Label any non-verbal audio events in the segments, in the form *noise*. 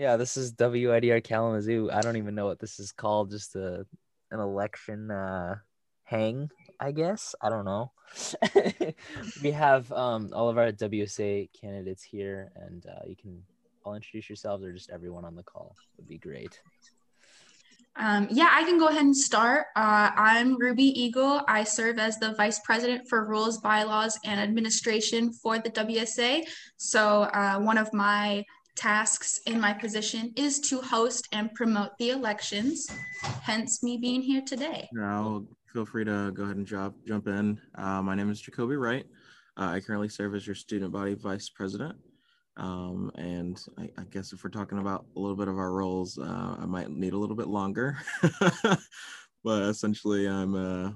Yeah, this is WIDR Kalamazoo. I don't even know what this is called. Just a an election uh, hang, I guess. I don't know. *laughs* we have um, all of our WSA candidates here, and uh, you can all introduce yourselves or just everyone on the call would be great. Um, yeah, I can go ahead and start. Uh, I'm Ruby Eagle. I serve as the Vice President for Rules, Bylaws, and Administration for the WSA. So, uh, one of my tasks in my position is to host and promote the elections, hence me being here today. Now, feel free to go ahead and jump, jump in. Uh, my name is Jacobi Wright. Uh, I currently serve as your student body vice president. Um, and I, I, guess if we're talking about a little bit of our roles, uh, I might need a little bit longer. *laughs* but essentially, I'm uh,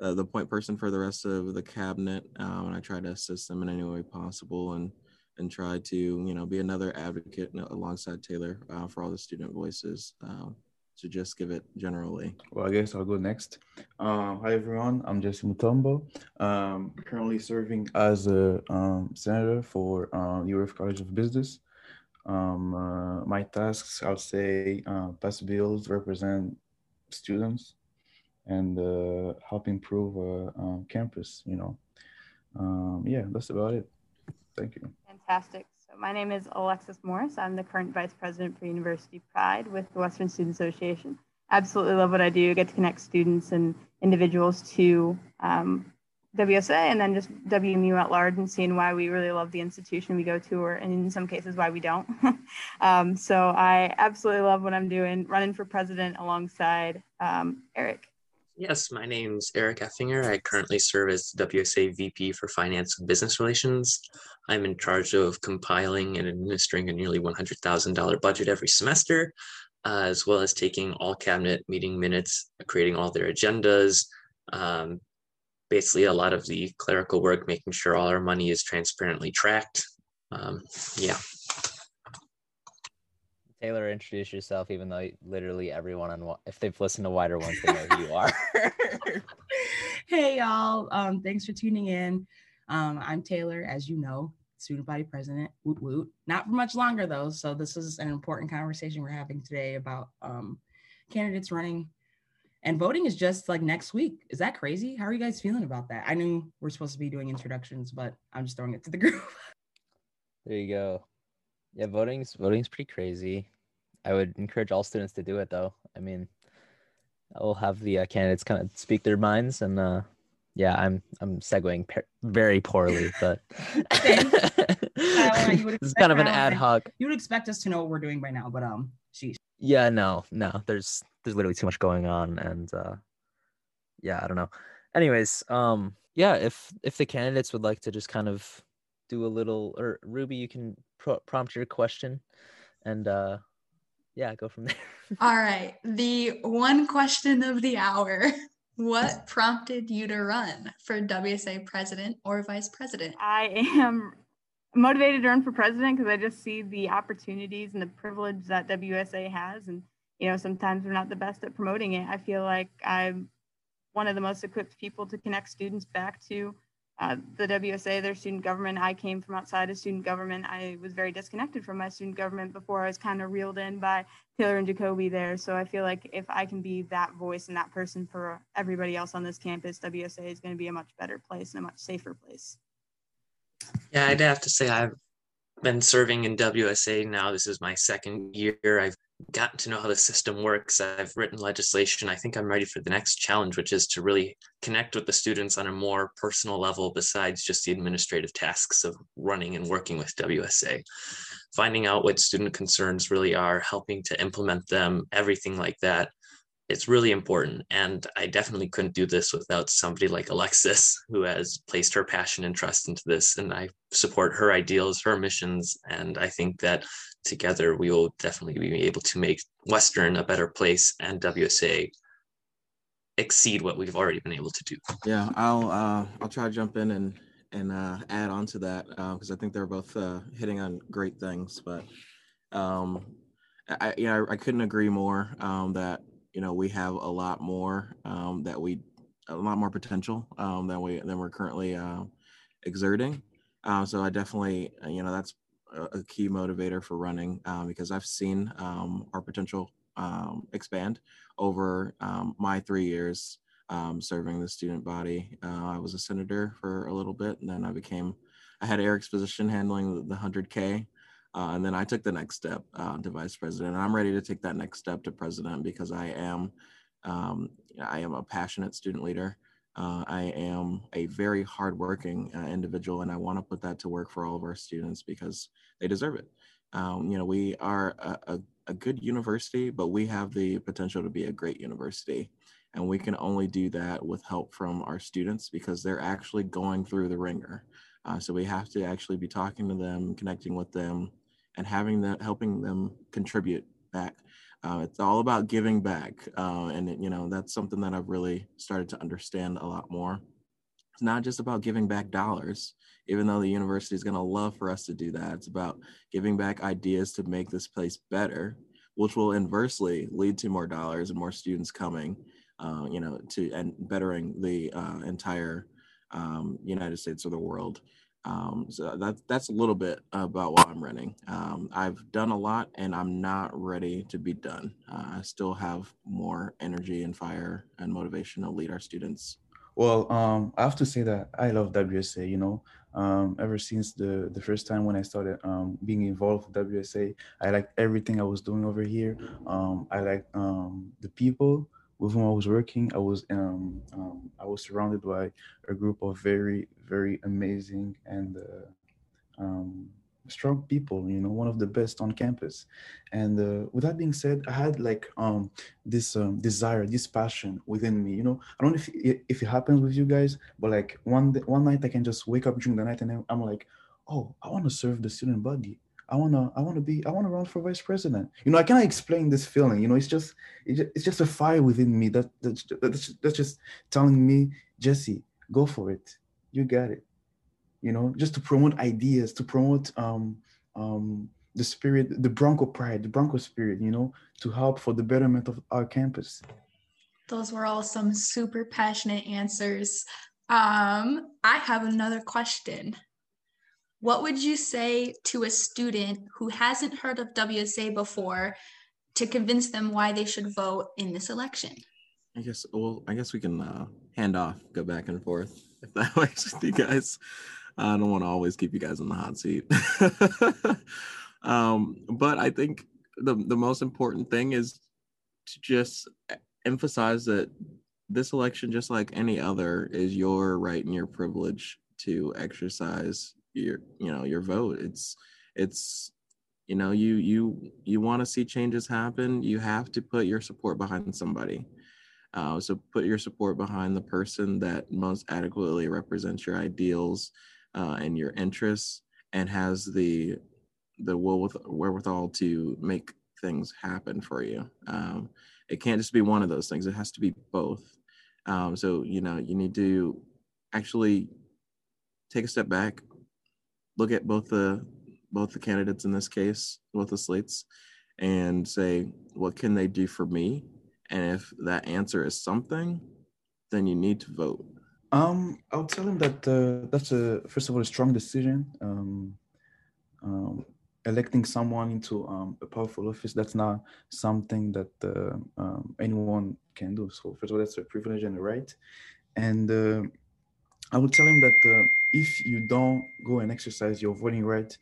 uh, the point person for the rest of the cabinet, um, and I try to assist them in any way possible and and try to you know be another advocate alongside Taylor uh, for all the student voices. Um, to just give it generally. Well, I guess I'll go next. Um, hi, everyone. I'm Djessy Mutombo. Um, currently serving as a um, senator for um, UF College of Business. Um, uh, my tasks, I'll say, uh, pass bills, represent students, and uh, help improve uh, uh, campus. You know, um, yeah, that's about it. Thank you. Fantastic. So my name is Alexis Morris. I'm the current vice president for University Pride with the Western Student Association. Absolutely love what I do. Get to connect students and individuals to um, WSA and then just WMU at large and seeing why we really love the institution we go to, or and in some cases why we don't. *laughs* um, so I absolutely love what I'm doing, running for president alongside um, Eric. Yes, my name's Eric Effinger. I currently serve as WSA VP for Finance and Business Relations. I'm in charge of compiling and administering a nearly $100,000 budget every semester, uh, as well as taking all cabinet meeting minutes, creating all their agendas, um, basically a lot of the clerical work, making sure all our money is transparently tracked. Um, yeah. Taylor, introduce yourself, even though literally everyone on if they've listened to WIDR ones, they know who you are. *laughs* hey y'all, um, thanks for tuning in. Um, I'm Taylor, as you know, student body president. Woot woot. Not for much longer though, so this is an important conversation we're having today about um, candidates running, and voting is just like next week. Is that crazy? How are you guys feeling about that? I knew we're supposed to be doing introductions, but I'm just throwing it to the *laughs* group. There you go. Yeah, voting's voting's pretty crazy. I would encourage all students to do it though. I mean, I'll have the uh, candidates kind of speak their minds and uh yeah, I'm I'm segueing per- very poorly, *laughs* but it's *laughs* kind of an ad hoc. You would expect us to know what we're doing by now, but um, sheesh. Yeah, no, no. There's there's literally too much going on, and uh, yeah, I don't know. Anyways, um, yeah, if if the candidates would like to just kind of do a little, or Ruby, you can pro- prompt your question, and uh, yeah, go from *laughs* there. All right. The one question of the hour *laughs* What prompted you to run for WSA president or vice president? I am motivated to run for president because I just see the opportunities and the privilege that WSA has. And, you know, sometimes we're not the best at promoting it. I feel like I'm one of the most equipped people to connect students back to uh, the WSA, their student government. I came from outside of student government. I was very disconnected from my student government before I was kind of reeled in by Taylor and Jacobi there. So I feel like if I can be that voice and that person for everybody else on this campus, WSA is going to be a much better place and a much safer place. Yeah, I'd have to say I've been serving in WSA now. This is my second year. I've gotten to know how the system works. I've written legislation. I think I'm ready for the next challenge, which is to really connect with the students on a more personal level besides just the administrative tasks of running and working with WSA. Finding out what student concerns really are, helping to implement them, everything like that. It's really important. And I definitely couldn't do this without somebody like Alexis, who has placed her passion and trust into this. And I support her ideals, her missions. And I think that together we will definitely be able to make Western a better place and WSA exceed what we've already been able to do. Yeah, I'll uh, I'll try to jump in and and uh, add on to that because uh, I think they're both uh, hitting on great things. But um, I you know I couldn't agree more um, that you know we have a lot more um, that we a lot more potential um, than we than we're currently uh, exerting. Uh, so I definitely you know that's a, key motivator for running um, because I've seen um, our potential um, expand over um, my three years um, serving the student body. Uh, I was a senator for a little bit, and then I became, I had Eric's position handling the 100K. Uh, and then I took the next step uh, to vice president. And I'm ready to take that next step to president because I am, um, I am a passionate student leader. Uh, I am a very hardworking uh, individual, and I want to put that to work for all of our students because they deserve it. Um, you know, we are a, a, a, good university, but we have the potential to be a great university. And we can only do that with help from our students because they're actually going through the ringer. Uh, so we have to actually be talking to them, connecting with them, and having them, helping them contribute back uh, it's all about giving back. Uh, and, it, you know, that's something that I've really started to understand a lot more. It's not just about giving back dollars, even though the university is going to love for us to do that. It's about giving back ideas to make this place better, which will inversely lead to more dollars and more students coming, uh, you know, to and bettering the uh, entire um, United States or the world. Um, so that, that's a little bit about why I'm running. Um, I've done a lot and I'm not ready to be done. Uh, I still have more energy and fire and motivation to lead our students. Well, um, I have to say that I love WSA, you know, um, ever since the, the first time when I started um, being involved with WSA, I liked everything I was doing over here. Um, I liked um, the people, with whom I was working, I was um, um, I was surrounded by a group of very very amazing and uh, um, strong people. You know, one of the best on campus. And uh, with that being said, I had like um, this um, desire, this passion within me. You know, I don't know if it, if it happens with you guys, but like one one night I can just wake up during the night and I'm like, oh, I want to serve the student body. I wanna, I wanna be, I wanna run for vice president. You know, I cannot explain this feeling. You know, it's just, it's just a fire within me that that's, that's, that's just telling me, Djessy, go for it. You got it. You know, just to promote ideas, to promote um, um, the spirit, the Bronco pride, the Bronco spirit. You know, to help for the betterment of our campus. Those were all some super passionate answers. Um, I have another question. What would you say to a student who hasn't heard of WSA before to convince them why they should vote in this election? I guess well, I guess we can uh, hand off, go back and forth if that *laughs* works with you guys. I don't want to always keep you guys in the hot seat. *laughs* um, but I think the the most important thing is to just emphasize that this election, just like any other, is your right and your privilege to exercise your you know your vote. It's it's you know you you you want to see changes happen you have to put your support behind somebody. Uh, so put your support behind the person that most adequately represents your ideals uh, and your interests and has the the will with wherewithal to make things happen for you. Um, it can't just be one of those things it has to be both. Um, so you know you need to actually take a step back look at both the both the candidates in this case, both the slates, and say what can they do for me, and if that answer is something, then you need to vote. Um, I'll tell him that uh, that's a first of all a strong decision. Um, um, electing someone into um, a powerful office that's not something that uh, um, anyone can do. So first of all, that's a privilege and a right. And uh, I would tell him that uh, if you don't go and exercise your voting right,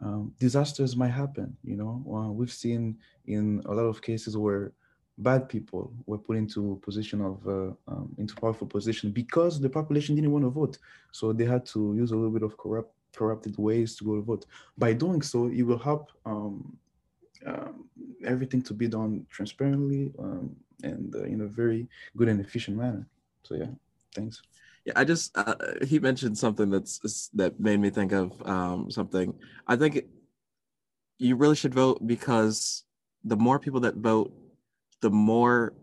um, disasters might happen. You know, uh, we've seen in a lot of cases where bad people were put into position of uh, um, into powerful position because the population didn't want to vote, so they had to use a little bit of corrupt corrupted ways to go to vote. By doing so, it will help um, um, everything to be done transparently um, and uh, in a very good and efficient manner. So yeah, thanks. Yeah, I just uh, he mentioned something that's that made me think of um, something. I think you really should vote because the more people that vote, the more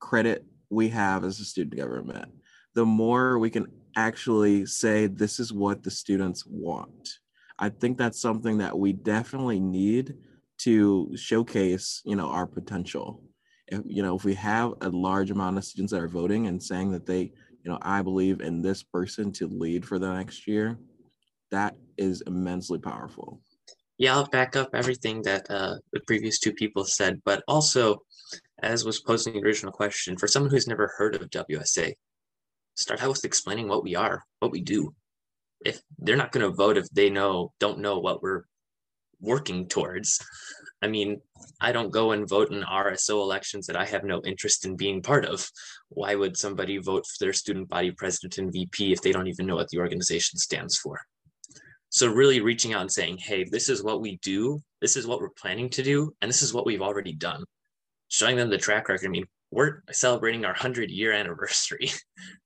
credit we have as a student government. The more we can actually say this is what the students want. I think that's something that we definitely need to showcase, you know, our potential. If, you know, if we have a large amount of students that are voting and saying that they you know, I believe in this person to lead for the next year, that is immensely powerful. yeah, I'll back up everything that uh, the previous two people said, but also, as was posing the original question, for someone who's never heard of WSA, start out with explaining what we are, what we do. If they're not going to vote if they know don't know what we're working towards. I mean, I don't go and vote in RSO elections that I have no interest in being part of. Why would somebody vote for their student body president and VP if they don't even know what the organization stands for? So, really reaching out and saying, hey, this is what we do, this is what we're planning to do, and this is what we've already done. Showing them the track record. I mean, we're celebrating our 100 year anniversary.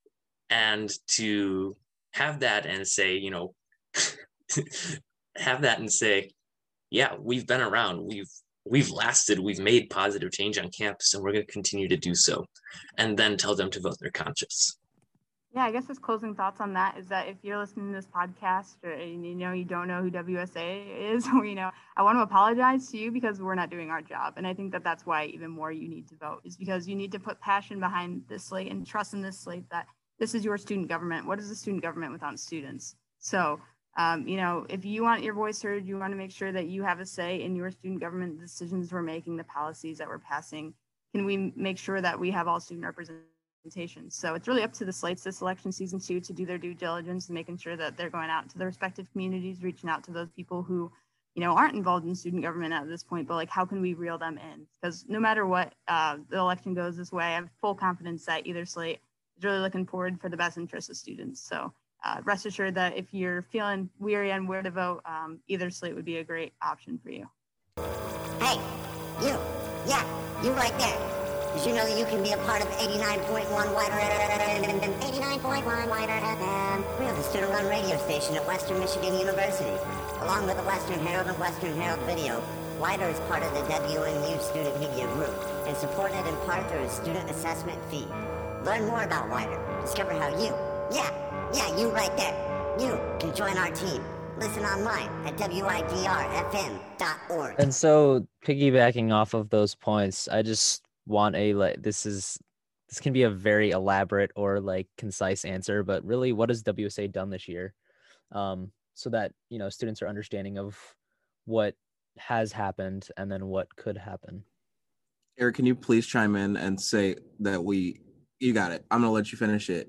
*laughs* and to have that and say, you know, *laughs* have that and say, yeah, we've been around. We've we've lasted. We've made positive change on campus, and we're going to continue to do so. And then tell them to vote their conscience. Yeah, I guess his closing thoughts on that is that if you're listening to this podcast or you know you don't know who WSA is, *laughs* or you know, I want to apologize to you because we're not doing our job, and I think that that's why even more you need to vote is because you need to put passion behind this slate and trust in this slate that this is your student government. What is a student government without students? So um, you know, if you want your voice heard, you want to make sure that you have a say in your student government decisions we're making, the policies that we're passing. Can we make sure that we have all student representation? So it's really up to the slates this election season two to do their due diligence and making sure that they're going out to the respective communities, reaching out to those people who, you know, aren't involved in student government at this point, but like how can we reel them in? Because no matter what uh, the election goes this way, I have full confidence that either slate is really looking forward for the best interest of students. So uh, rest assured that if you're feeling weary on where to vote, um, either slate would be a great option for you. Hey, you. Yeah, you right there. Did you know that you can be a part of 89.1 WIDR 89.1 WIDR FM? We the student-run radio station at Western Michigan University. Along with the Western Herald and Western Herald Video, WIDR is part of the WMU Student Media Group and supported in part through a student assessment fee. Learn more about WIDR. Discover how you, yeah, yeah, you right there. You can join our team. Listen online at widrfm.org. And so, piggybacking off of those points, I just want a like this is this can be a very elaborate or like concise answer, but really, what has WSA done this year, um, so that you know students are understanding of what has happened and then what could happen. Eric, can you please chime in and say that we you got it. I'm gonna let you finish it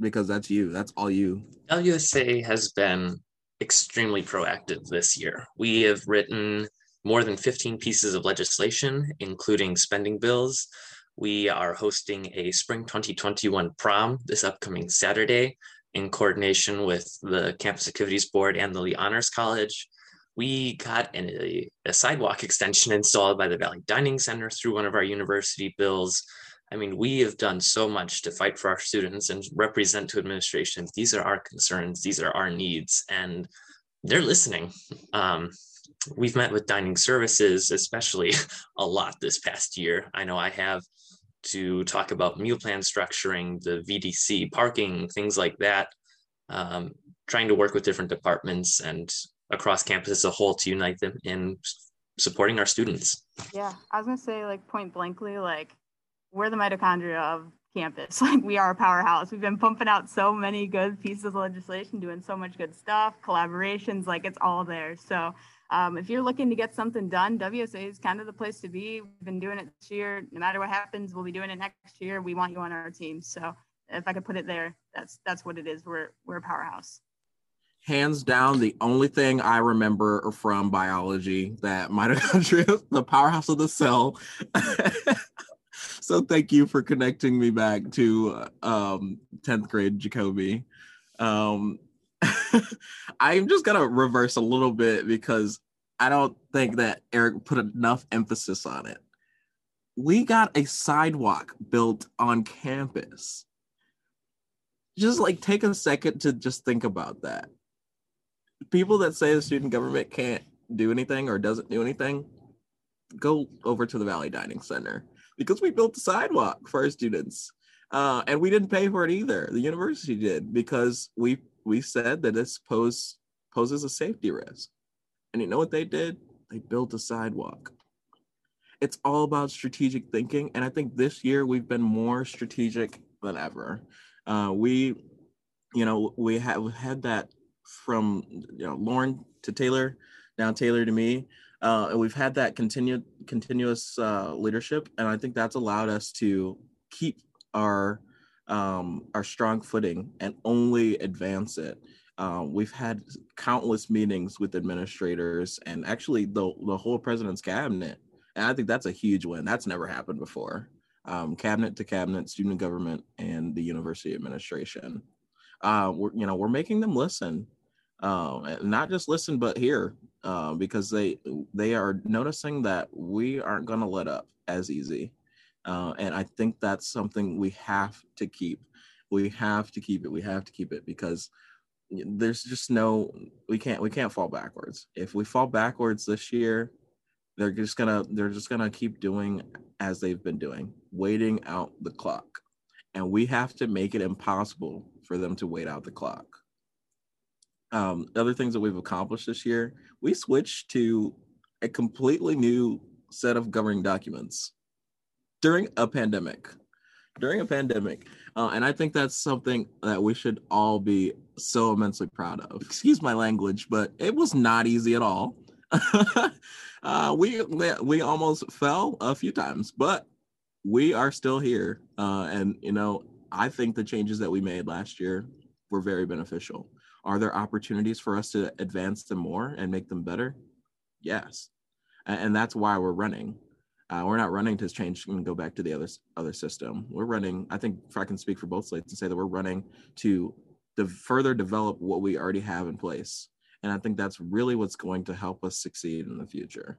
because that's you. That's all you. WSA has been extremely proactive this year. We have written more than 15 pieces of legislation, including spending bills. We are hosting a spring 2021 prom this upcoming Saturday in coordination with the Campus Activities Board and the Lee Honors College. We got an, a, a sidewalk extension installed by the Valley Dining Center through one of our university bills. I mean, we have done so much to fight for our students and represent to administration. These are our concerns, these are our needs, and they're listening. Um, we've met with dining services, especially *laughs* a lot this past year. I know I have to talk about meal plan structuring, the VDC, parking, things like that. Um, trying to work with different departments and across campus as a whole to unite them in supporting our students. Yeah, I was gonna say like point blankly, like we're the mitochondria of campus. *laughs* Like we are a powerhouse. We've been pumping out so many good pieces of legislation, doing so much good stuff, collaborations, like it's all there. So um, if you're looking to get something done, WSA is kind of the place to be. We've been doing it this year. No matter what happens, we'll be doing it next year. We want you on our team. So if I could put it there, that's that's what it is. We're we're a powerhouse. Hands down, the only thing I remember from biology that mitochondria, *laughs* the powerhouse of the cell. *laughs* so thank you for connecting me back to um 10th grade jacobi. Um *laughs* i'm just gonna reverse a little bit because i don't think that eric put enough emphasis on it. We got a sidewalk built on campus. Just like take a second to just think about that. People that say the student government can't do anything or doesn't do anything go over to the valley dining center because we built the sidewalk for our students. Uh, and we didn't pay for it either. The university did because we we said that this pose poses a safety risk. And you know what they did? They built a sidewalk. It's all about strategic thinking, and I think this year we've been more strategic than ever. Uh, we, you know, we have had that from you know Lauren to Taylor now Taylor to me. Uh, and we've had that continued continuous uh, leadership, and I think that's allowed us to keep our um, our strong footing and only advance it. Uh, we've had countless meetings with administrators and actually the the whole president's cabinet, and I think that's a huge win. That's never happened before. Um, cabinet to cabinet, student government, and the university administration. Uh, we're you know we're making them listen um, not just listen but hear uh, because they they are noticing that we aren't going to let up as easy uh, and i think that's something we have to keep. We have to keep it we have to keep it because there's just no we can't we can't fall backwards. If we fall backwards this year they're just gonna they're just gonna keep doing as they've been doing waiting out the clock. And we have to make it impossible for them to wait out the clock um, other things that we've accomplished this year, we switched to a completely new set of governing documents during a pandemic. During a pandemic. Uh, and I think that's something that we should all be so immensely proud of. Excuse my language, but it was not easy at all. *laughs* uh, we we almost fell a few times, but we are still here. Uh, and you know, I think the changes that we made last year were very beneficial. Are there opportunities for us to advance them more and make them better? Yes. And that's why we're running. Uh, we're not running to change and go back to the other other system. We're running. I think if I can speak for both slates and say that we're running to to further develop what we already have in place, and I think that's really what's going to help us succeed in the future.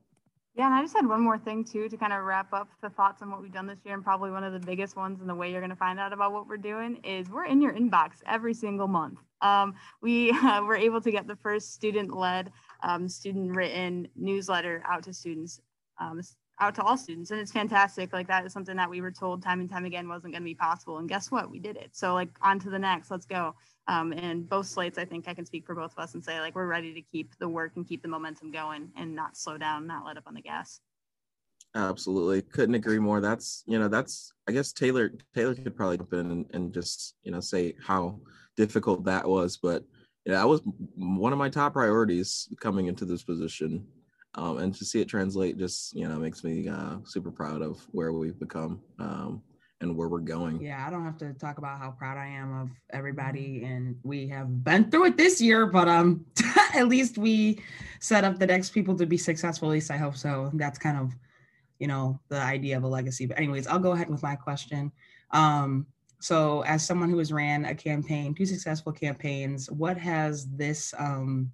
Yeah, and I just had one more thing too to kind of wrap up the thoughts on what we've done this year, and probably one of the biggest ones, and the way you're going to find out about what we're doing is we're in your inbox every single month. Um, we uh, *laughs* were able to get the first student-led, um, student-written newsletter out to students, um, out to all students, and it's fantastic. Like that is something that we were told time and time again wasn't going to be possible, and guess what? We did it. So like on to the next. Let's go. Um, and both slates, I think I can speak for both of us and say like we're ready to keep the work and keep the momentum going and not slow down, not let up on the gas. Absolutely, couldn't agree more. That's you know that's I guess Taylor Taylor could probably jump in and, and just you know say how difficult that was. But yeah, that was one of my top priorities coming into this position. Um, and to see it translate just, you know, makes me uh, super proud of where we've become um, and where we're going. Yeah, I don't have to talk about how proud I am of everybody. And we have been through it this year, but um, *laughs* at least we set up the next people to be successful. At least I hope so. That's kind of, you know, the idea of a legacy. But anyways, I'll go ahead with my question. Um, so, as someone who has ran a campaign, two successful campaigns, what has this, um,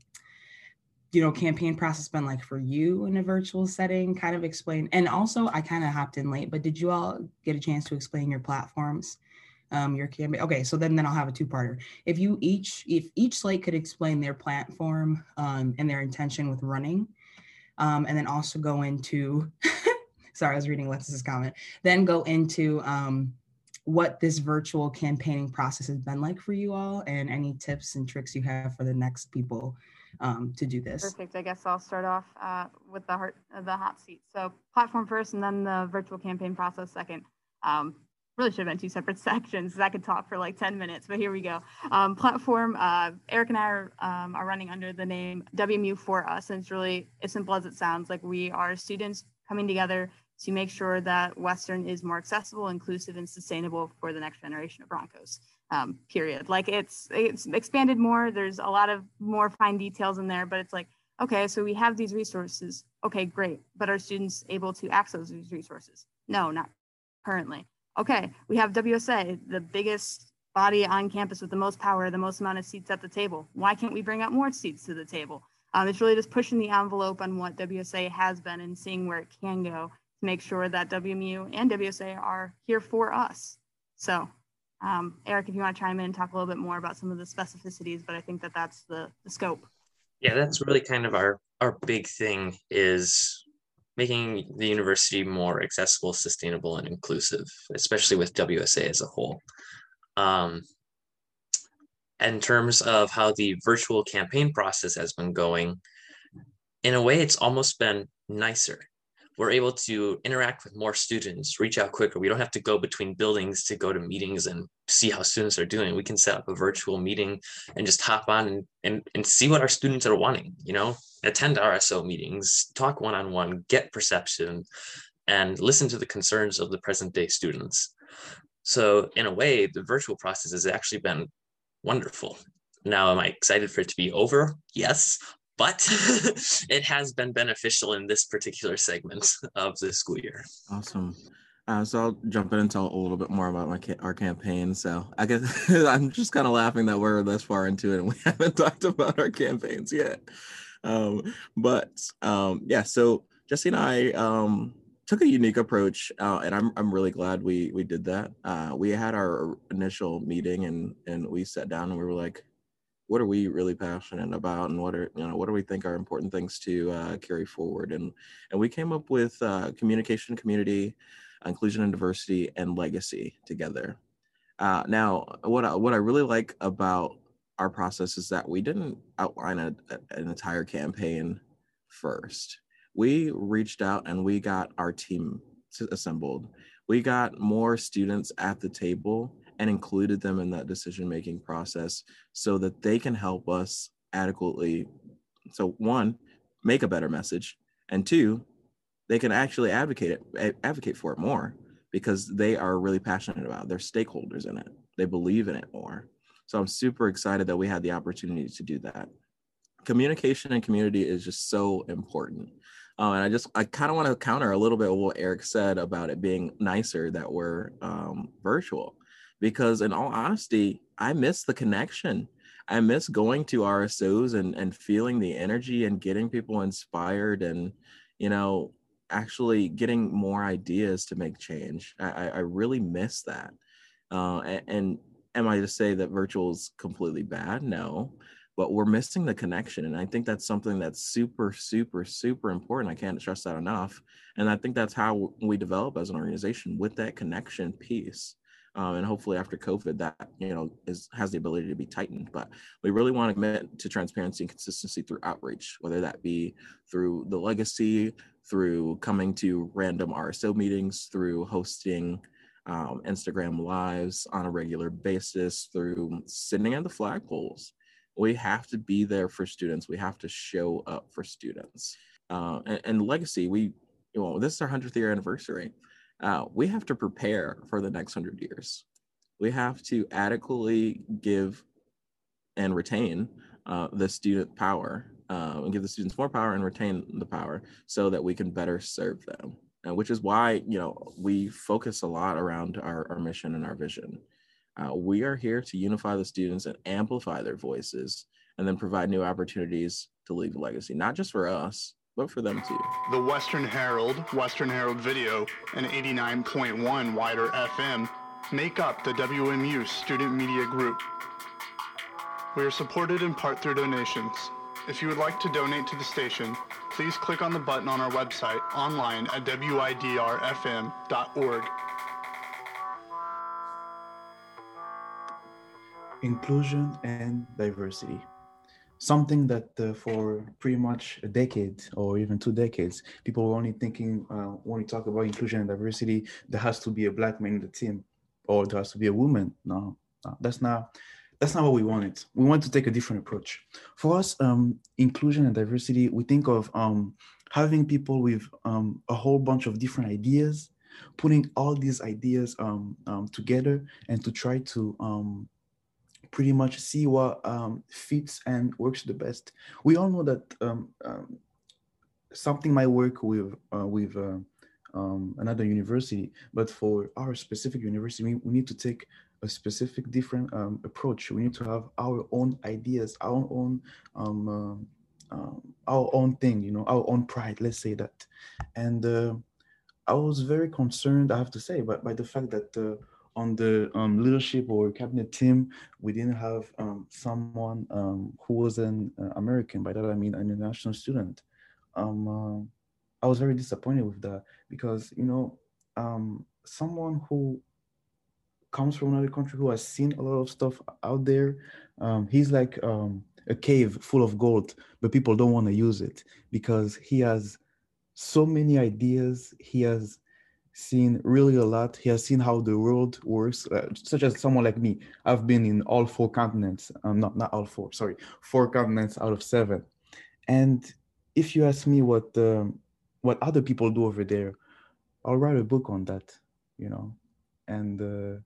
you know, campaign process been like for you in a virtual setting? Kind of explain. And also, I kind of hopped in late, but did you all get a chance to explain your platforms? Um, your campaign. Okay, so then then I'll have a two-parter. If you each, if each slate could explain their platform um, and their intention with running, um, and then also go into. *laughs* sorry, I was reading Alexis's comment. Then go into um, what this virtual campaigning process has been like for you all and any tips and tricks you have for the next people um, to do this. Perfect. I guess I'll start off uh, with the heart, uh, the hot seat. So platform first, and then the virtual campaign process second. Um, really should have been two separate *laughs* sections. I could talk for like 10 minutes, but here we go. Um, platform, uh, Eric and I are, um, are running under the name WMU for us. And it's really as simple as it sounds like we are students coming together to make sure that Western is more accessible, inclusive, and sustainable for the next generation of Broncos. Um, period. Like it's it's expanded more. There's a lot of more fine details in there, but it's like okay, so we have these resources. Okay, great, but are students able to access these resources? No, not currently. Okay, we have WSA, the biggest body on campus with the most power, the most amount of seats at the table. Why can't we bring up more seats to the table? Um, it's really just pushing the envelope on what WSA has been and seeing where it can go make sure that WMU and WSA are here for us. So, um, Eric, if you want to chime in, and talk a little bit more about some of the specificities, but I think that that's the, the scope. Yeah, that's really kind of our our big thing is making the university more accessible, sustainable, and inclusive, especially with WSA as a whole. Um, in terms of how the virtual campaign process has been going, in a way, it's almost been nicer we're able to interact with more students, reach out quicker. We don't have to go between buildings to go to meetings and see how students are doing. We can set up a virtual meeting and just hop on and, and, and see what our students are wanting, you know, attend RSO meetings, talk one on one, get perception, and listen to the concerns of the present day students. So, in a way, the virtual process has actually been wonderful. Now, am I excited for it to be over? Yes, but *laughs* it has been beneficial in this particular segment of the school year. Awesome. Uh, so I'll jump in and tell a little bit more about my ca- our campaign. So I guess *laughs* I'm just kind of laughing that we're this far into it and *laughs* we haven't talked about our campaigns yet. Um, but um, yeah, so Djessy and I um, took a unique approach, uh, and I'm I'm really glad we we did that. Uh, we had our initial meeting and and we sat down and we were like, what are we really passionate about and what are you know what do we think are important things to uh, carry forward? And and we came up with uh, communication community inclusion and diversity and legacy together. Uh, now what I, what I really like about our process is that we didn't outline a, a, an entire campaign first. We reached out and we got our team assembled. We got more students at the table and included them in that decision making process so that they can help us adequately so one make a better message and two they can actually advocate it advocate for it more because they are really passionate about it. they're stakeholders in it. They believe in it more. So i'm super excited that we had the opportunity to do that. Communication and community is just so important. Uh, and I just I kind of want to counter a little bit what Eric said about it being nicer that we're um, virtual because in all honesty, I miss the connection. I miss going to RSOs and, and feeling the energy and getting people inspired and, you know, actually getting more ideas to make change. I, I really miss that. Uh, and, and am I to say that virtual is completely bad? No, but we're missing the connection. And I think that's something that's super, super, super important. I can't stress that enough. And I think that's how we develop as an organization with that connection piece um, and hopefully after COVID, that you know is has the ability to be tightened. But we really want to commit to transparency and consistency through outreach, whether that be through the legacy, through coming to random RSO meetings, through hosting um, Instagram lives on a regular basis, through sitting at the flagpoles. We have to be there for students. We have to show up for students. Uh, and, and legacy, we know this is our 100th year anniversary uh, we have to prepare for the next hundred years. We have to adequately give and retain uh, the student power uh, and give the students more power and retain the power so that we can better serve them. And which is why you know we focus a lot around our, our mission and our vision. Uh, we are here to unify the students and amplify their voices, and then provide new opportunities to leave a legacy, not just for us, but for them too. The Western Herald, Western Herald Video, and 89.1 WIDR FM make up the WMU Student Media Group. We are supported in part through donations. If you would like to donate to the station, please click on the button on our website online at widrfm.org. Inclusion and diversity something that uh, for pretty much a decade or even two decades, people were only thinking uh, when we talk about inclusion and diversity, there has to be a black man in the team or there has to be a woman. No, no that's not. That's not what we wanted. We want to take a different approach. For us, um, inclusion and diversity, we think of um, having people with um, a whole bunch of different ideas, putting all these ideas um, um, together, and to try to um, pretty much see what um, fits and works the best. We all know that um, um, something might work with uh, with uh, um, another university, but for our specific university, we, we need to take a specific different um, approach. We need to have our own ideas, our own um, uh, our own thing, you know, our own pride. Let's say that, and uh, I was very concerned, I have to say, but by the fact that uh, on the um, leadership or cabinet team, we didn't have um, someone um, who was an uh, American. By that I mean an international student. Um, uh, I was very disappointed with that because you know um, someone who comes from another country who has seen a lot of stuff out there, um, he's like a cave full of gold, but people don't want to use it because he has so many ideas. He has seen really a lot. He has seen how the world works, uh, such as someone like me. I've been in all four continents, um, not not all four, sorry, four continents out of seven. And if you ask me what um, what other people do over there, I'll write a book on that, you know. And uh,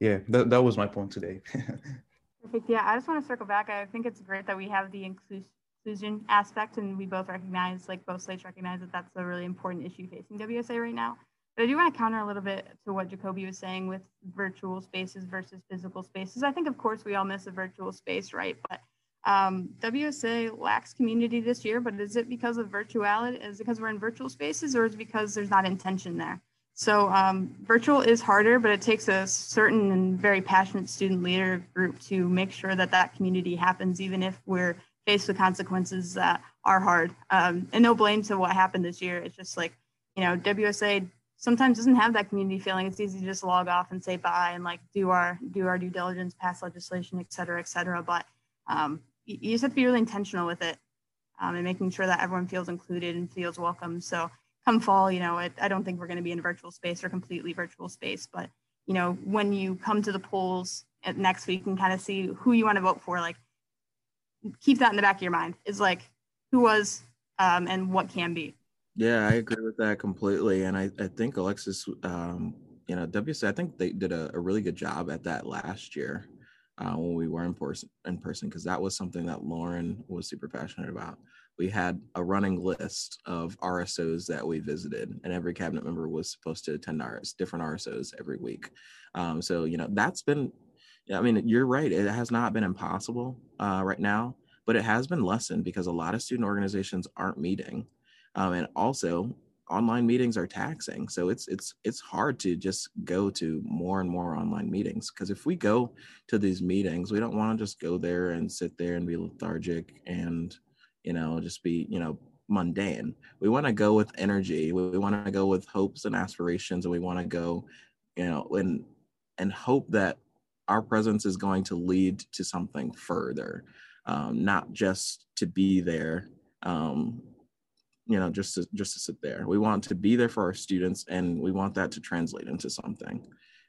yeah, that, that was my point today. *laughs* Perfect. Yeah, I just want to circle back. I think it's great that we have the inclusion aspect, and we both recognize, like both slates recognize, that that's a really important issue facing WSA right now. But I do want to counter a little bit to what Jacobi was saying with virtual spaces versus physical spaces. I think, of course, we all miss a virtual space, right? But um, WSA lacks community this year, but is it because of virtuality? Is it because we're in virtual spaces or is it because there's not intention there? So um, virtual is harder, but it takes a certain and very passionate student leader group to make sure that that community happens, even if we're faced with consequences that are hard. Um, and no blame to what happened this year. It's just like, you know, WSA sometimes doesn't have that community feeling. It's easy to just log off and say bye and like do our do our due diligence, pass legislation, et cetera, et cetera. But um, you just have to be really intentional with it um, and making sure that everyone feels included and feels welcome. So come fall, you know, it, I don't think we're going to be in a virtual space or completely virtual space, but you know, when you come to the polls next week and kind of see who you want to vote for, like keep that in the back of your mind is like who was um, and what can be. Yeah, I agree with that completely. And I, I think Alexis, um, you know, WC, I think they did a, a really good job at that last year uh, when we were in person in person because that was something that Lauren was super passionate about. We had a running list of RSOs that we visited, and every cabinet member was supposed to attend different RSOs every week. Um, so you know that's been, I mean, you're right. It has not been impossible uh, right now, but it has been lessened because a lot of student organizations aren't meeting, um, and also online meetings are taxing so it's it's it's hard to just go to more and more online meetings because if we go to these meetings we don't want to just go there and sit there and be lethargic and you know just be you know mundane. We want to go with energy we, we want to go with hopes and aspirations and we want to go you know and and hope that our presence is going to lead to something further um, not just to be there um, you know just to just to sit there. We want to be there for our students and we want that to translate into something.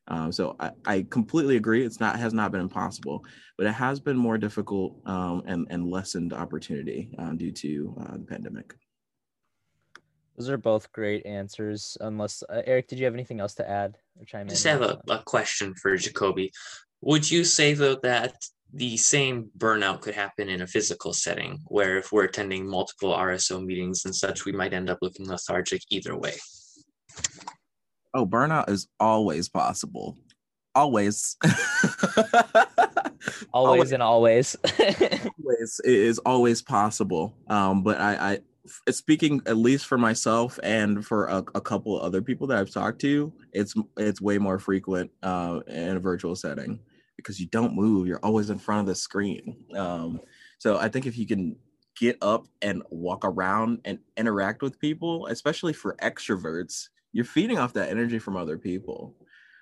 Um, so I, I, completely agree. It's not has not been impossible but it has been more difficult um, and and lessened opportunity uh, due to uh, the pandemic. Those are both great answers unless uh, eric did you have anything else to add or chime just in? have a, a question for jacobi. Would you say though that the same burnout could happen in a physical setting where if we're attending multiple RSO meetings and such, we might end up looking lethargic either way. Oh, burnout is always possible. Always. always, *laughs* always and always. *laughs* always it is always possible. Um, but I, I speaking at least for myself and for a, a, couple other people that I've talked to, it's it's way more frequent uh, in a virtual setting because you don't move. You're always in front of the screen. Um, so I think if you can get up and walk around and interact with people, especially for extroverts, you're feeding off that energy from other people.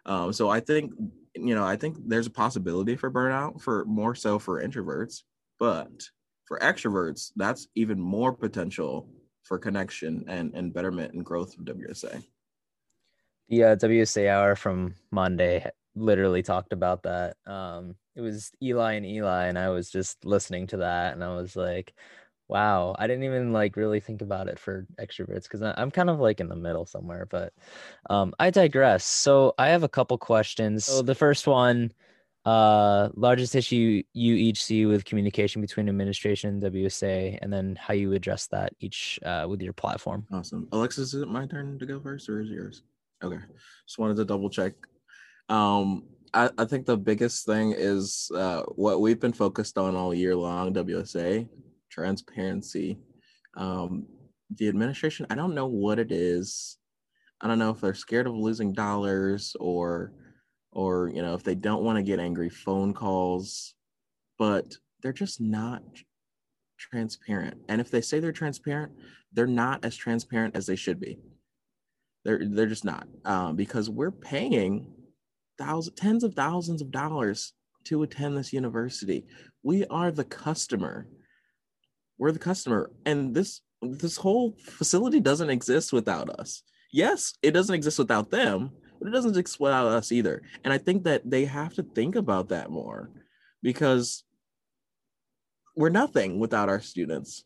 Um, so I think, you know, I think there's a possibility for burnout for more so for introverts, but for extroverts, that's even more potential for connection and, and betterment and growth of WSA. The uh, WSA hour from Monday literally talked about that. Um, it was Eli and Eli, and I was just listening to that, and I was like, wow, I didn't even like really think about it for extroverts because I'm kind of like in the middle somewhere, but um, I digress. So I have a couple questions. So the first one, uh, largest issue you each see with communication between administration and WSA, and then how you address that each uh, with your platform. Awesome. Alexis, is it my turn to go first, or is it yours? Okay, just wanted to double check um, I, I think the biggest thing is uh, what we've been focused on all year long, WSA, transparency. Um, the administration, I don't know what it is. I don't know if they're scared of losing dollars or or you know if they don't want to get angry phone calls, but they're just not transparent. And if they say they're transparent, they're not as transparent as they should be. They're they're just not um, because we're paying thousands, tens of thousands of dollars to attend this university. We are the customer. We're the customer. And this this whole facility doesn't exist without us. Yes, it doesn't exist without them, but it doesn't exist without us either. And I think that they have to think about that more because we're nothing without our students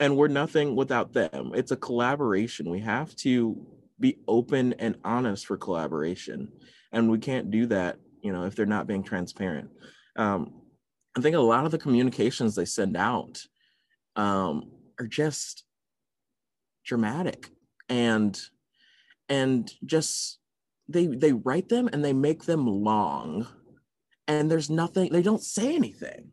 and we're nothing without them. It's a collaboration. We have to be open and honest for collaboration. And we can't do that, you know, if they're not being transparent. Um, I think a lot of the communications they send out um, are just dramatic and and just they they write them and they make them long and there's nothing they don't say anything.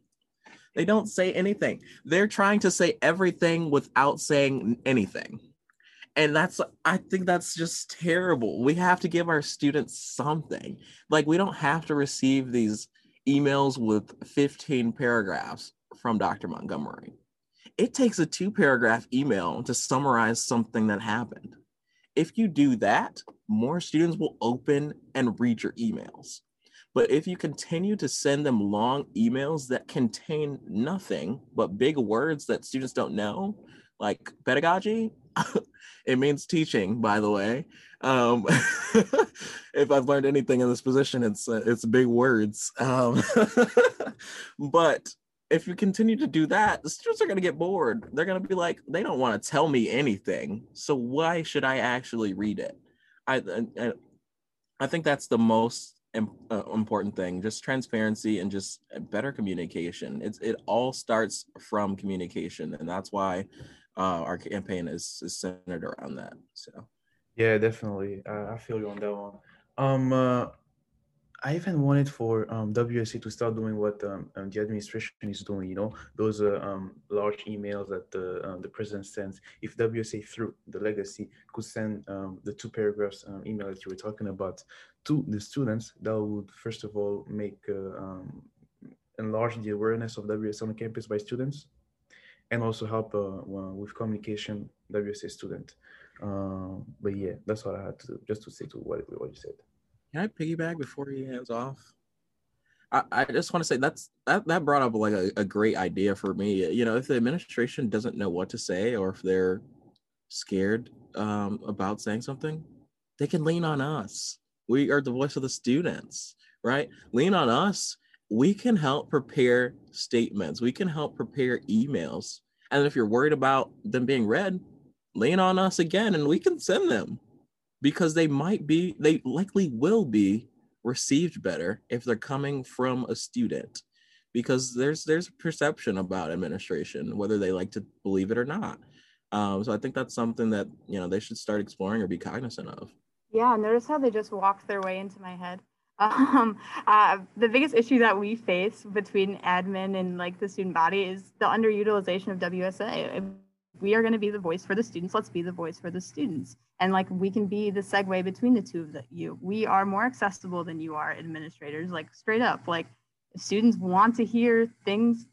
They don't say anything. They're trying to say everything without saying anything and that's i think that's just terrible we have to give our students something like we don't have to receive these emails with 15 paragraphs from dr montgomery it takes a two paragraph email to summarize something that happened. If you do that, more students will open and read your emails. But if you continue to send them long emails that contain nothing but big words that students don't know, like pedagogy, *laughs* it means teaching, by the way. Um, *laughs* if I've learned anything in this position, it's uh, it's big words. Um, *laughs* but if you continue to do that, the students are going to get bored. They're going to be like, they don't want to tell me anything. So why should I actually read it? I I, I think that's the most uh, important thing. Just transparency and just better communication. It's it all starts from communication, and that's why uh, our campaign is, is centered around that. So. Yeah, definitely. Uh, I feel you on that one. Um, uh, I even wanted for um, WSA to start doing what um, um, the administration is doing. You know, those uh, um, large emails that the uh, the president sends. If WSA through the legacy could send um, the two paragraphs um, email that you were talking about to the students, that would first of all make uh, enlarge the awareness of WSA on campus by students, and also help uh, with communication WSA student. but yeah, that's what I had to do, just to say to what what you said. Can I piggyback before he hands off? I, I just want to say that's that, that brought up like a, a great idea for me. You know, if the administration doesn't know what to say or if they're scared um, about saying something, they can lean on us. We are the voice of the students, right? Lean on us. We can help prepare statements. We can help prepare emails. And if you're worried about them being read, lean on us again and we can send them because they might be, they likely will be received better if they're coming from a student because there's there's perception about administration whether they like to believe it or not um, so i think that's something that you know they should start exploring or be cognizant of yeah notice how they just walked their way into my head um, uh, the biggest issue that we face between admin and like the student body is the underutilization of wsa we are going to be the voice for the students let's be the voice for the students. And like we can be the segue between the two of the, you. We are more accessible than you are administrators like straight up. Like if students want to hear things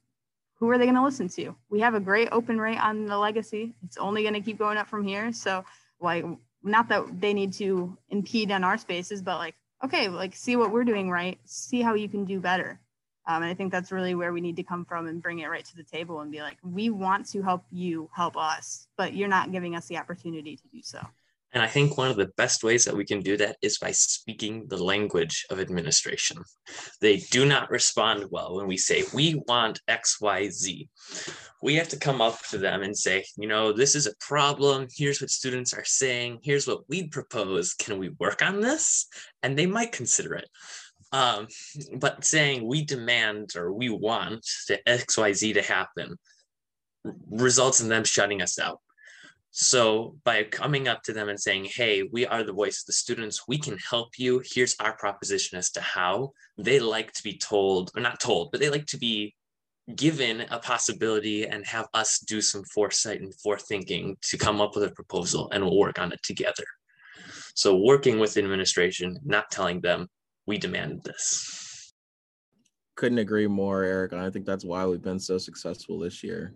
who are they going to listen to? We have a great open rate on the legacy. It's only going to keep going up from here. So like not that they need to impede on our spaces but like okay like see what we're doing right see how you can do better um, and I think that's really where we need to come from and bring it right to the table and be like, we want to help you help us, but you're not giving us the opportunity to do so. And I think one of the best ways that we can do that is by speaking the language of administration. They do not respond well when we say, we want XYZ. We have to come up to them and say, you know, this is a problem. Here's what students are saying. Here's what we'd propose. Can we work on this? And they might consider it. Um, but saying we demand or we want the XYZ to happen results in them shutting us out. So by coming up to them and saying, hey, we are the voice of the students, we can help you. Here's our proposition as to how they like to be told, or not told, but they like to be given a possibility and have us do some foresight and forethinking to come up with a proposal and we'll work on it together. So working with administration, not telling them, we demand this. Couldn't agree more, Eric. And I think that's why we've been so successful this year.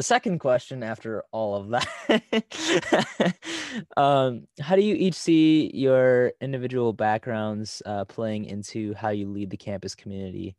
The second question after all of that *laughs* um, how do you each see your individual backgrounds uh, playing into how you lead the campus community?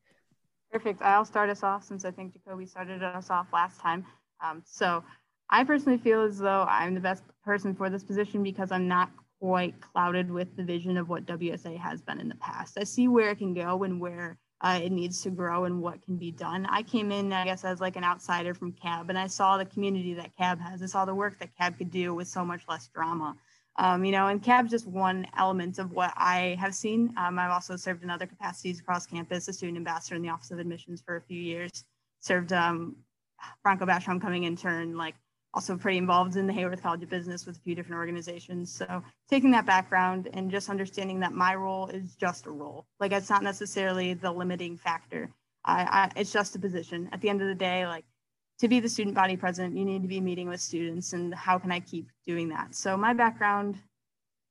Perfect. I'll start us off since I think Jacobi started us off last time. Um, so I personally feel as though I'm the best person for this position because I'm not quite clouded with the vision of what WSA has been in the past. I see where it can go and where uh, it needs to grow and what can be done. I came in, I guess, as like an outsider from CAB, and I saw the community that CAB has. I saw the work that CAB could do with so much less drama. Um, you know, and CAB's just one element of what I have seen. Um, I've also served in other capacities across campus, a student ambassador in the Office of Admissions for a few years, served um, Bronco Bash homecoming intern, like also pretty involved in the Haworth College of Business with a few different organizations. So taking that background and just understanding that my role is just a role. Like it's not necessarily the limiting factor. I, I, it's just a position. At the end of the day, like to be the student body president, you need to be meeting with students and how can I keep doing that? So my background,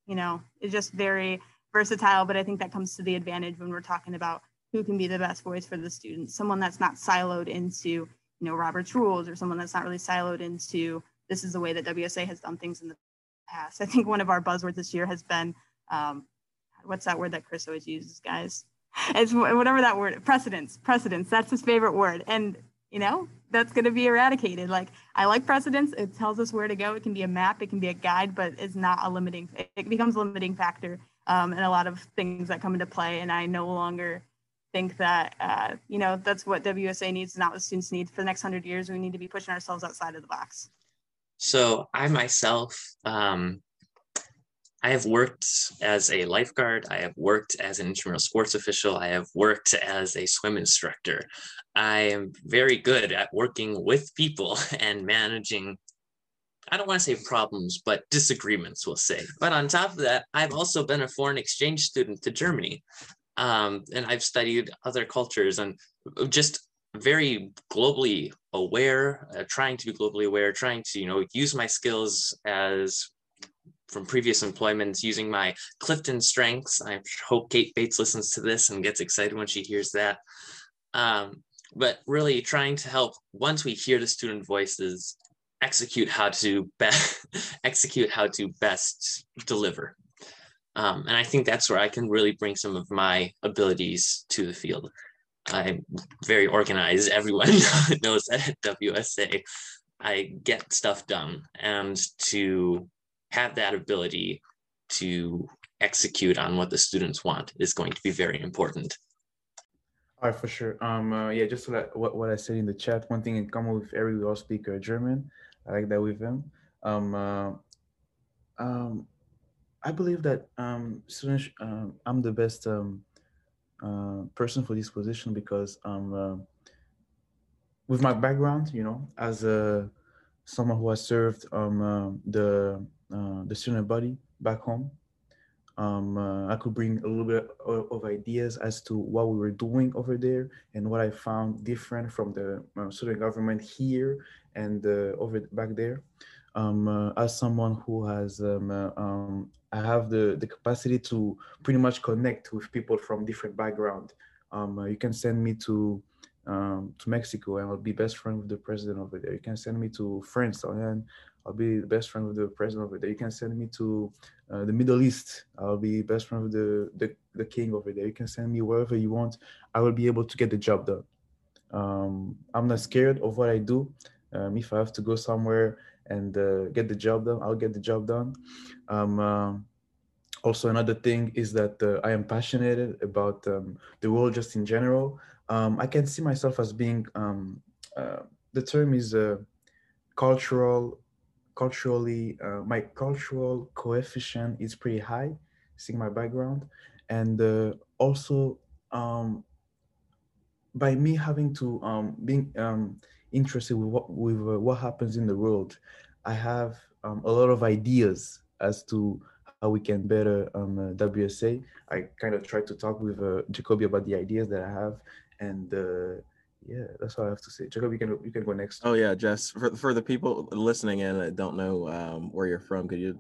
you know, is just very versatile, but I think that comes to the advantage when we're talking about who can be the best voice for the students, someone that's not siloed into you know Robert's rules or someone that's not really siloed into this is the way that WSA has done things in the past. I think one of our buzzwords this year has been um, what's that word that Chris always uses, guys? It's whatever that word precedence. Precedence. That's his favorite word, and you know that's going to be eradicated. Like I like precedence. It tells us where to go. It can be a map. It can be a guide, but it's not a limiting. It becomes a limiting factor um, and a lot of things that come into play. And I no longer think that uh, you know that's what WSA needs, not what students need for the next hundred years. We need to be pushing ourselves outside of the box. So I myself, um, I have worked as a lifeguard. I have worked as an intramural sports official. I have worked as a swim instructor. I am very good at working with people *laughs* and managing. I don't want to say problems, but disagreements, we'll say. But on top of that, I've also been a foreign exchange student to Germany um, and I've studied other cultures and just very globally aware, uh, trying to be globally aware, trying to you know use my skills as from previous employments, using my Clifton strengths. I hope Kate Bates listens to this and gets excited when she hears that. Um, but really trying to help once we hear the student voices execute how to best *laughs* execute how to best deliver um, and I think that's where I can really bring some of my abilities to the field. I'm very organized. *laughs* Everyone *laughs* knows that at WSA, I get stuff done. And to have that ability to execute on what the students want is going to be very important. All right, for sure. Um, uh, yeah, just like what, what I said in the chat, one thing in common with every we all German. I like that with him. Um, uh, um, I believe that um, students, um, I'm the best um, uh, person for this position because um, uh, with my background, you know, as a someone who has served um, uh, the uh, the student body back home, um, uh, I could bring a little bit of, of, ideas as to what we were doing over there and what I found different from the uh, student government here and over back there. Um, as someone who has um, I have the, the capacity to pretty much connect with people from different background. Um, uh, you can send me to um, to Mexico and I'll be best friend with the president over there. You can send me to France and I'll be best friend with the president over there. You can send me to uh, the Middle East. I'll be best friend with the, the, the king over there. You can send me wherever you want. I will be able to get the job done. Um, I'm not scared of what I do. Um, if I have to go somewhere and uh, get the job done, I'll get the job done. Um, uh, also, another thing is that uh, I am passionate about um, the world just in general. Um, I can see myself as being um, uh, the term is uh, cultural, culturally. Uh, my cultural coefficient is pretty high, seeing my background, and also um, by me having to um, being interested with what with uh, what happens in the world. I have um, a lot of ideas as to how we can better um, uh, WSA. I kind of try to talk with uh, Jacobi about the ideas that I have, and uh, yeah, that's all I have to say. Jacobi, you can you can go next. Oh yeah, Jess. For for the people listening in that don't know um, where you're from, could you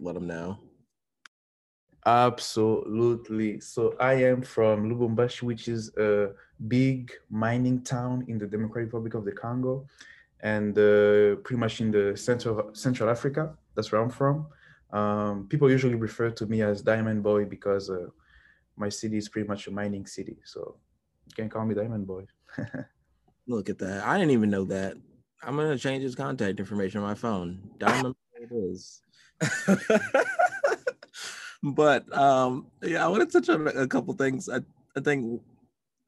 let them know? Absolutely. So I am from Lubumbashi, which is a big mining town in the Democratic Republic of the Congo, and uh, pretty much in the center of Central Africa. That's where I'm from. Um, people usually refer to me as Diamond Boy because uh, my city is pretty much a mining city. So you can call me Diamond Boy. *laughs* Look at that. I didn't even know that. I'm gonna change his contact information on my phone. Remember it is. *laughs* but um, yeah, I want to touch on a couple things. I, I think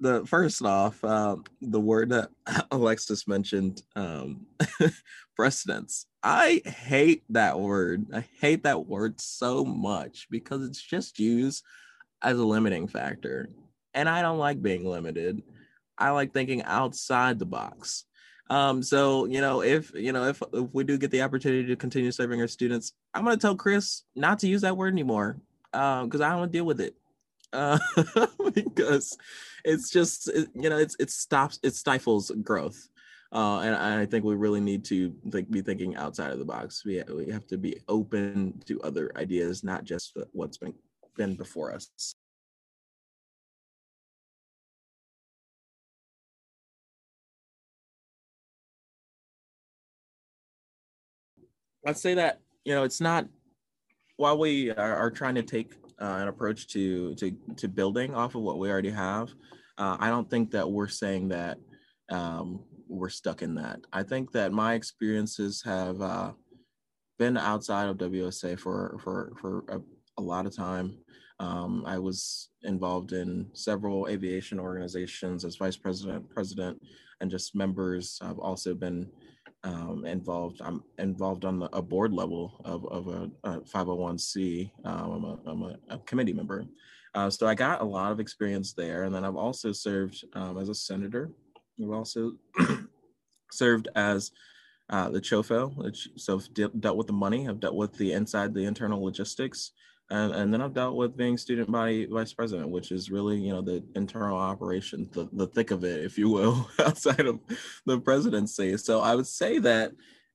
the first off, um, the word that *laughs* Alexis mentioned, um, *laughs* precedence. I hate that word. I hate that word so much because it's just used as a limiting factor. And I don't like being limited. I like thinking outside the box. Um, so you know, if you know, if if we do get the opportunity to continue serving our students, I'm gonna tell Chris not to use that word anymore because uh, I don't deal with it. Uh, *laughs* because it's just it, you know, it's it stops, it stifles growth. Uh, and I think we really need to think, be thinking outside of the box. We we have to be open to other ideas, not just what's been been before us. I'd say that you know it's not while we are, are trying to take uh, an approach to to to building off of what we already have. Uh, I don't think that we're saying that um, we're stuck in that. I think that my experiences have uh, been outside of WSA for for for a, a lot of time. Um, I was involved in several aviation organizations as vice president, president, and just members. I've also been um, involved. I'm involved on the, a board level of, of a, a 501c. Um, I'm, a, I'm a, a, committee member. Uh, so I got a lot of experience there. And then I've also served um, as a senator. I've also *clears throat* served as uh, the CHOFO, which so I've dealt with the money. I've dealt with the inside, the internal logistics. And, and then I've dealt with being student body vice president, which is really, you know, the internal operations, the, the thick of it, if you will, *laughs* outside of the presidency. So I would say that,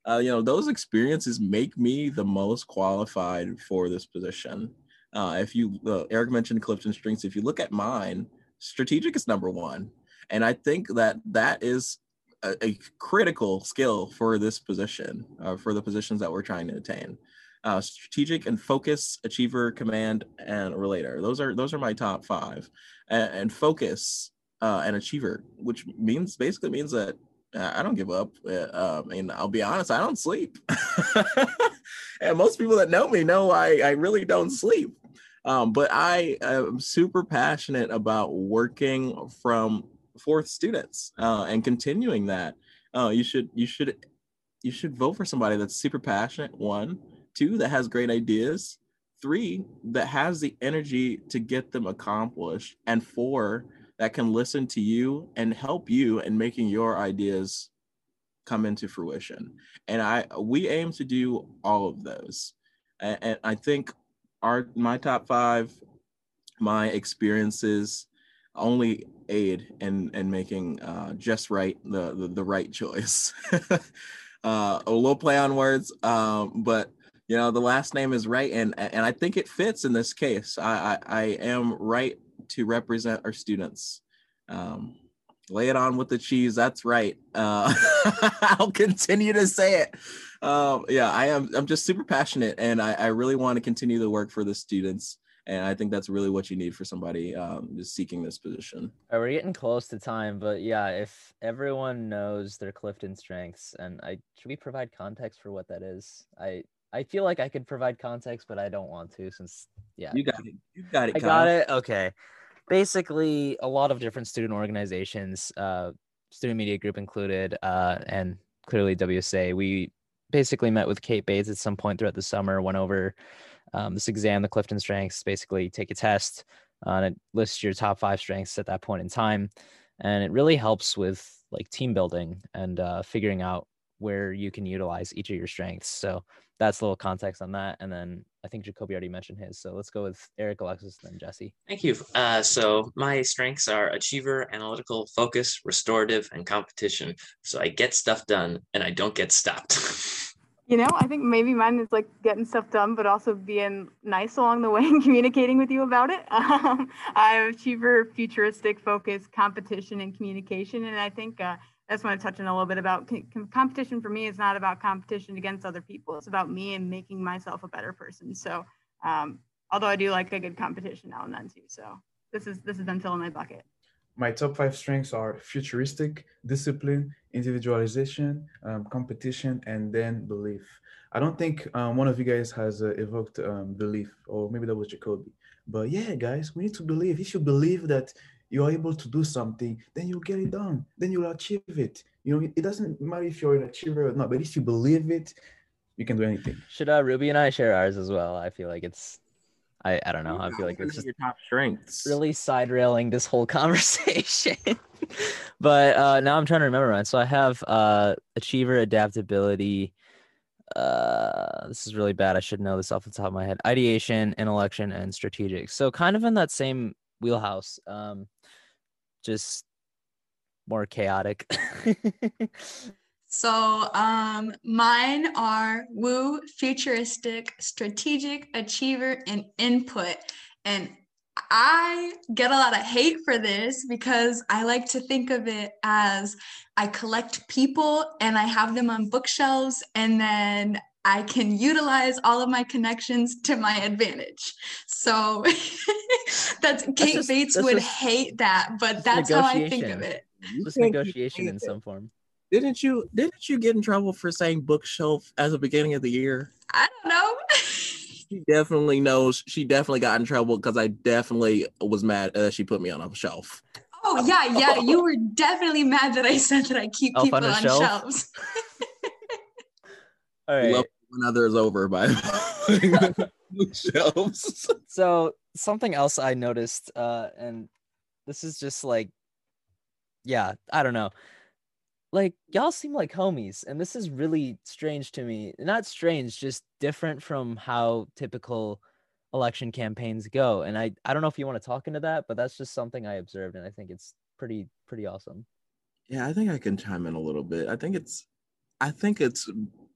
uh, you know, those experiences make me the most qualified for this position. Uh, if you, uh, Eric mentioned Clifton Strengths. If you look at mine, strategic is number one. And I think that that is a, a critical skill for this position, uh, for the positions that we're trying to attain uh, strategic and focus, achiever, command, and relator. Those are those are my top five. And, and focus uh, and achiever, which means basically means that uh, I don't give up. Uh, I mean, I'll be honest, I don't sleep. *laughs* and most people that know me know I, I really don't sleep. Um, but I am super passionate about working from fourth students uh, and continuing that. Uh, you should you should you should vote for somebody that's super passionate. One, two that has great ideas three that has the energy to get them accomplished and four that can listen to you and help you in making your ideas come into fruition. And i we aim to do all of those. And, and i think our my top five my experiences only aid in in making uh, just right the, the, the right choice. *laughs* Uh, a little play on words um, but you know the last name is right and and i think it fits in this case i i, I am right to represent our students um lay it on with the cheese that's right uh *laughs* i'll continue to say it um yeah i am i'm just super passionate and i i really want to continue the work for the students and I think that's really what you need for somebody um, just seeking this position. Right, we're getting close to time, but yeah, if everyone knows their Clifton strengths, and I should we provide context for what that is? I I feel like I could provide context, but I don't want to since yeah. You got it. You got it. I got it. Okay. Basically, a lot of different student organizations, uh, student media group included, uh, and clearly WSA. We basically met with Kate Bates at some point throughout the summer, went over um, this exam, the Clifton strengths. Basically, take a test, uh, and it lists your top five strengths at that point in time, and it really helps with like team building and uh, figuring out where you can utilize each of your strengths. So that's a little context on that. And then I think Jacobi already mentioned his. So let's go with Eric, Alexis, and then Djessy. Thank you. Uh, so my strengths are achiever, analytical, focus, restorative, and competition. So I get stuff done and I don't get stopped. *laughs* You know, I think maybe mine is like getting stuff done, but also being nice along the way and *laughs* communicating with you about it. Um, I have achiever, futuristic, focus, competition, and communication. And I think uh, I just want to touch on a little bit about competition for me is not about competition against other people. It's about me and making myself a better person. So, um, although I do like a good competition now and then too. So this is this has been filling my bucket. my top five strengths are futuristic, discipline, individualization, um, competition, and then belief. I don't think um, one of you guys has uh, evoked um, belief, or maybe that was Jacobi. But yeah, guys, we need to believe. If you believe that you are able to do something, then you'll get it done. Then you'll achieve it. You know, it doesn't matter if you're an achiever or not, but if you believe it, you can do anything. Should uh, Ruby and I share ours as well? I feel like it's I, I don't know. I feel like it's just your top strengths. really side railing this whole *laughs* conversation. but uh, now I'm trying to remember mine. So I have uh, achiever, adaptability. Uh, this is really bad. I should know this off the top of my head. Ideation, intellection, and strategic. So kind of in that same wheelhouse. Um, just more chaotic. So um, mine are woo, futuristic, strategic, achiever, and input. And I get a lot of hate for this because I like to think of it as I collect people and I have them on bookshelves and then I can utilize all of my connections to my advantage. So *laughs* that's Kate just- Bates that's would just- hate that, but that's that's how I think of negotiation. it. just negotiation in some form. Didn't you didn't you get in trouble for saying bookshelf as the beginning of the year? I don't know. *laughs* She definitely knows. She definitely got in trouble because I definitely was mad that she put me on a shelf. Oh yeah, yeah. You were definitely mad that I said that I keep Elf people on on shelf? shelves. *laughs* All right. Love when others over by bookshelves. *laughs* *laughs* so something else I noticed, uh, and this is just like, yeah, I don't know. Like y'all seem like homies, and this is really strange to me. Not strange, just different from how typical election campaigns go. And I, I don't know if you want to talk into that, but that's just something I observed, and I think it's pretty, pretty awesome. Yeah, I think I can chime in a little bit. I think it's, I think it's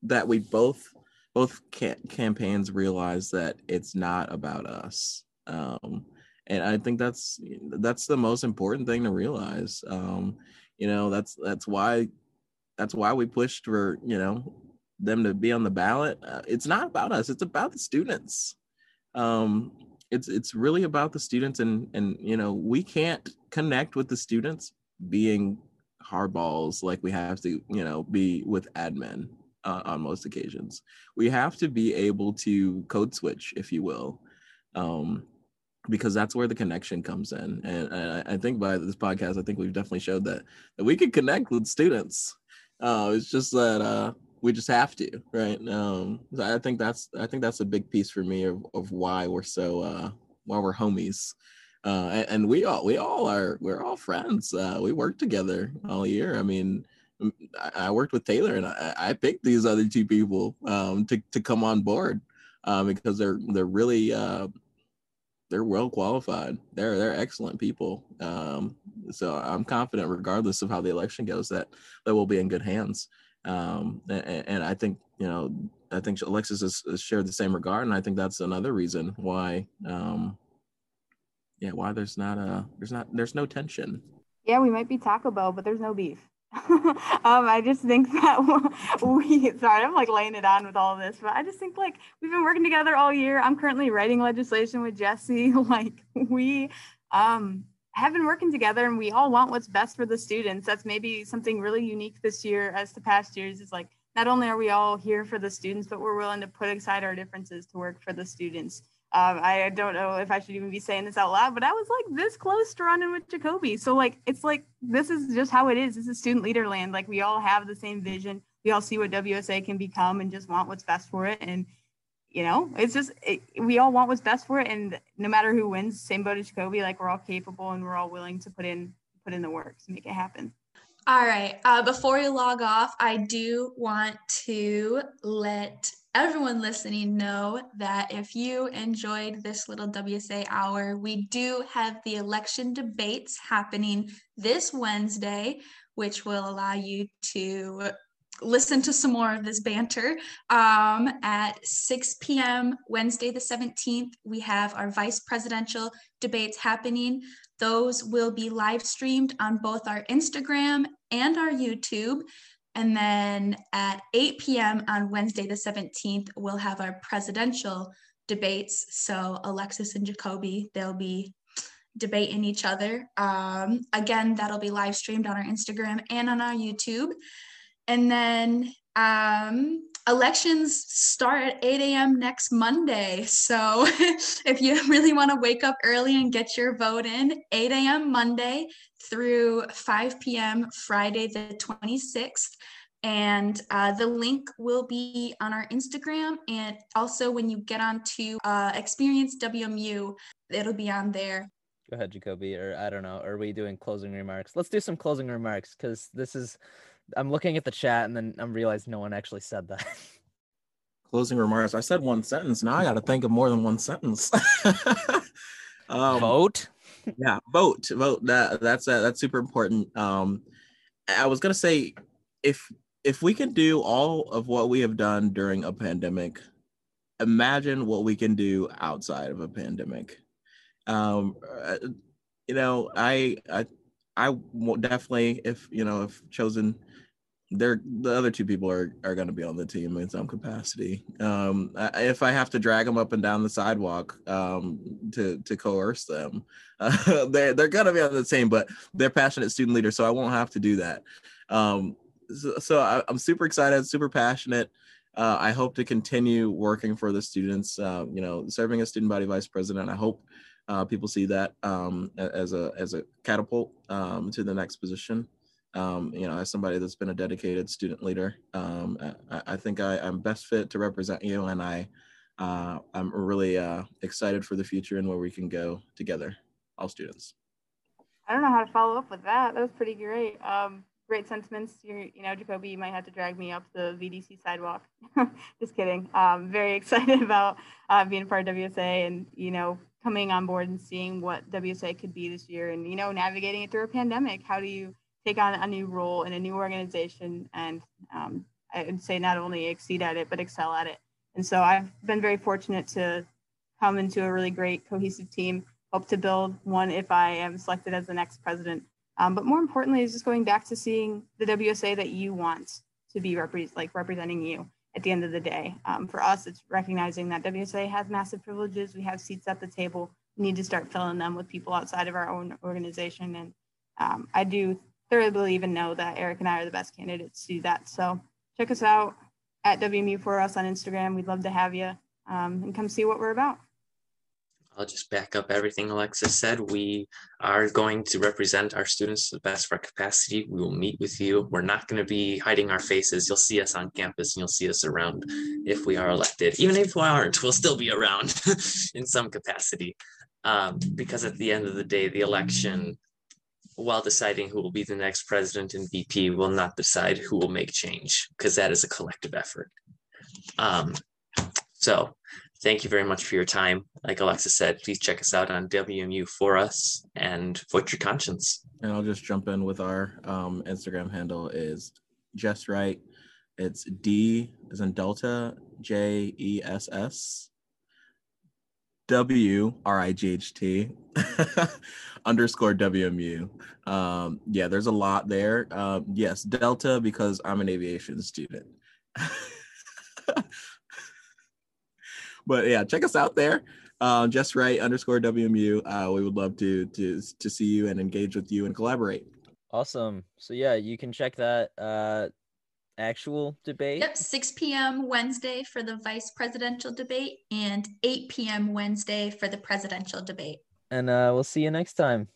that we both, both ca- campaigns realize that it's not about us, um, and I think that's that's the most important thing to realize. Um, you know, that's that's why, that's why we pushed for you know them to be on the ballot. Uh, it's not about us; it's about the students. Um, it's it's really about the students, and and you know we can't connect with the students being hardballs like we have to you know be with admin uh, on most occasions. We have to be able to code switch if you will um because that's where the connection comes in. And, and I, I think by this podcast i think we've definitely showed that that we can connect with students. Uh it's just that uh we just have to right? Um i think that's i think that's a big piece for me of, of why we're so uh why we're homies. Uh, and, and we all we all are we're all friends. Uh, we work together all year. I mean, I, worked with Taylor, and I, I picked these other two people um, to to come on board um, because they're they're really uh, they're well qualified. They're they're excellent people. Um, so I'm confident, regardless of how the election goes, that that we'll be in good hands. Um, and, and I think you know I think Alexis has, has shared the same regard, and I think that's another reason why. Um, yeah, why there's not a there's not there's no tension. Yeah, we might be Taco Bell, but there's no beef. *laughs* um, I just think *laughs* that we sorry, I'm like laying it on with all this, but I just think like we've been working together all year. I'm currently writing legislation with Djessy. *laughs* Like we um have been working together and we all want what's best for the students. That's maybe something really unique this year as to past years is like not only are we all here for the students, but we're willing to put aside our differences to work for the students. Um, I don't know if I should even be saying this out loud, but I was like this close to running with Jacobi. So like it's like this is just how it is. This is student leader land. Like we all have the same vision. We all see what WSA can become and just want what's best for it. And you know, it's just it, we all want what's best for it. And no matter who wins, same boat as Jacobi. Like we're all capable and we're all willing to put in put in the work to make it happen. All right. Uh, before we log off, I do want to let everyone listening know that if you enjoyed this little WSA hour, we do have the election debates happening this Wednesday, which will allow you to listen to some more of this banter. Um, at 6 p.m. Wednesday, the 17th, we have our vice presidential debates happening. Those will be live streamed on both our Instagram and our YouTube. And then at 8 p.m. on Wednesday, the 17th, we'll have our presidential debates. So Alexis and Jacobi, they'll be debating each other. Um, again, that'll be live streamed on our Instagram and on our YouTube. And then um, elections start at 8 a.m. next Monday. So *laughs* if you *laughs* really want to wake up early and get your vote in, 8 a.m. Monday through 5 p.m. Friday, the 26th. And uh, the link will be on our Instagram. And also, when you get onto uh, Experience WMU, it'll be on there. Go ahead, Jacobi, or I don't know. Are we doing closing remarks? Let's do some closing remarks because this is. I'm looking at the chat and then I'm realizing no one actually said that. *laughs* Closing remarks. I said one sentence. Now I got to think of more than one sentence. *laughs* um, vote. Yeah, vote, vote. That that's uh, that's super important. Um, I was gonna say if if we can do all of what we have done during a pandemic, imagine what we can do outside of a pandemic. Um, uh, you know, I I I definitely if you know if chosen they're the other two people are are going to be on the team in some capacity. Um, if I have to drag them up and down the sidewalk um, to to coerce them, uh, *laughs* they're they're going to be on the team. But they're passionate student leaders, so I won't have to do that. Um, so, so I, am super excited, super passionate. Uh, I hope to continue working for the students. Uh, you know, serving as student body vice president. I hope uh, people see that um, as a as a catapult um, to the next position um, you know, as somebody that's been a dedicated student leader, um, I, I, think I, am best fit to represent you, and I, uh, I'm really uh, excited for the future and where we can go together, all students. I don't know how to follow up with that. That was pretty great. Um, great sentiments. You're, you know, Jacobi, you might have to drag me up the VDC sidewalk. *laughs* Just kidding. Um, very *laughs* excited about uh, being part of WSA and, you know, coming on board and seeing what WSA could be this year and, you know, navigating it through a pandemic. How do you take on a new role in a new organization and um, I would say not only exceed at it, but excel at it. And so I've been very fortunate to come into a really great cohesive team, hope to build one if I am selected as the next president. Um, but more importantly, is just going back to seeing the WSA that you want to be repre- like representing you at the end of the day. Um, for us, it's recognizing that WSA has massive privileges. We have seats at the table. We need to start filling them with people outside of our own organization. And um, I do thoroughly believe and know that Eric and I are the best candidates to do that. So check us out at WMU for us on Instagram. We'd love to have you um, and come see what we're about. I'll just back up everything Alexis said. We are going to represent our students to the best of our capacity. We will meet with you. We're not going to be hiding our faces. You'll see us on campus and you'll see us around if we are elected. Even if we aren't, we'll still be around *laughs* in some capacity. Um, because at the end of the day, the election while deciding who will be the next president and VP, will not decide who will make change because that is a collective effort. Um, so thank you very much for your time. Like Alexa said, please check us out on WMU for us and vote your conscience. And I'll just jump in with our um, Instagram handle is Djess Wright. It's D as in Delta J E S S W R I G H T *laughs* underscore WMU. Um, yeah, there's a lot there. Um, yes, Delta because I'm an aviation student. *laughs* but yeah, check us out there. Uh, Djess Wright underscore WMU. Uh, we would love to to to see you and engage with you and collaborate. Awesome. So yeah, you can check that uh, actual debate. Yep, 6 p.m. Wednesday for the vice presidential debate and 8 p.m. Wednesday for the presidential debate. And uh, we'll see you next time.